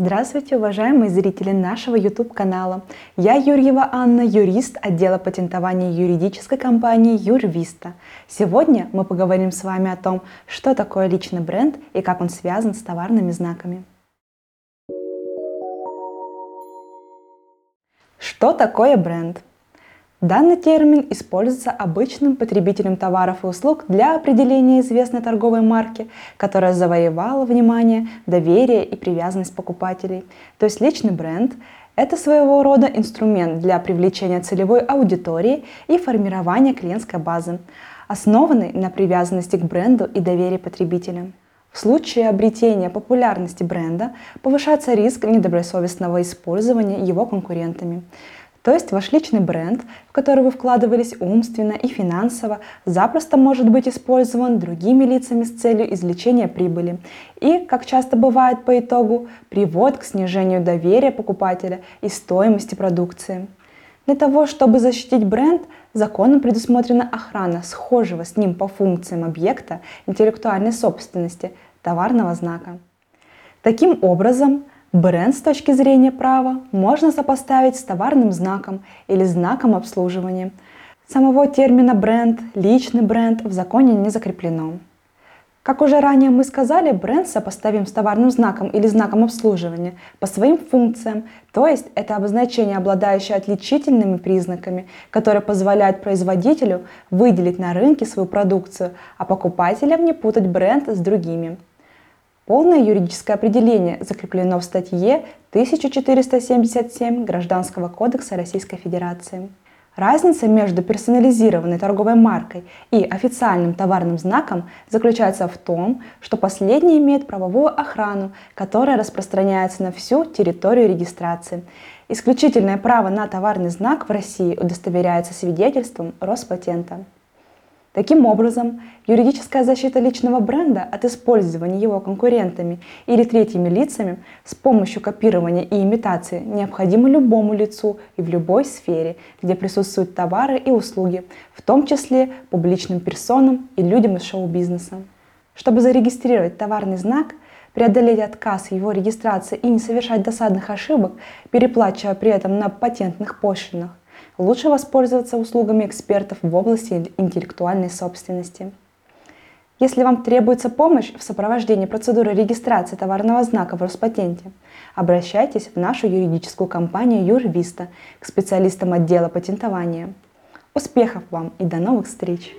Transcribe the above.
Здравствуйте, уважаемые зрители нашего YouTube-канала. Я Юрьева Анна, юрист отдела патентования юридической компании Юрвиста. Сегодня мы поговорим с вами о том, что такое личный бренд и как он связан с товарными знаками. Что такое бренд? Данный термин используется обычным потребителем товаров и услуг для определения известной торговой марки, которая завоевала внимание, доверие и привязанность покупателей. То есть личный бренд – это своего рода инструмент для привлечения целевой аудитории и формирования клиентской базы, основанный на привязанности к бренду и доверии потребителя. В случае обретения популярности бренда повышается риск недобросовестного использования его конкурентами. То есть ваш личный бренд, в который вы вкладывались умственно и финансово, запросто может быть использован другими лицами с целью извлечения прибыли. И, как часто бывает по итогу, приводит к снижению доверия покупателя и стоимости продукции. Для того, чтобы защитить бренд, законом предусмотрена охрана схожего с ним по функциям объекта интеллектуальной собственности товарного знака. Таким образом, Бренд с точки зрения права можно сопоставить с товарным знаком или знаком обслуживания. Самого термина бренд, личный бренд в законе не закреплено. Как уже ранее мы сказали, бренд сопоставим с товарным знаком или знаком обслуживания по своим функциям, то есть это обозначение, обладающее отличительными признаками, которые позволяют производителю выделить на рынке свою продукцию, а покупателям не путать бренд с другими. Полное юридическое определение закреплено в статье 1477 Гражданского кодекса Российской Федерации. Разница между персонализированной торговой маркой и официальным товарным знаком заключается в том, что последний имеет правовую охрану, которая распространяется на всю территорию регистрации. Исключительное право на товарный знак в России удостоверяется свидетельством Роспатента. Таким образом, юридическая защита личного бренда от использования его конкурентами или третьими лицами с помощью копирования и имитации необходима любому лицу и в любой сфере, где присутствуют товары и услуги, в том числе публичным персонам и людям из шоу-бизнеса. Чтобы зарегистрировать товарный знак, преодолеть отказ его регистрации и не совершать досадных ошибок, переплачивая при этом на патентных пошлинах, лучше воспользоваться услугами экспертов в области интеллектуальной собственности. Если вам требуется помощь в сопровождении процедуры регистрации товарного знака в Роспатенте, обращайтесь в нашу юридическую компанию Юрвиста к специалистам отдела патентования. Успехов вам и до новых встреч!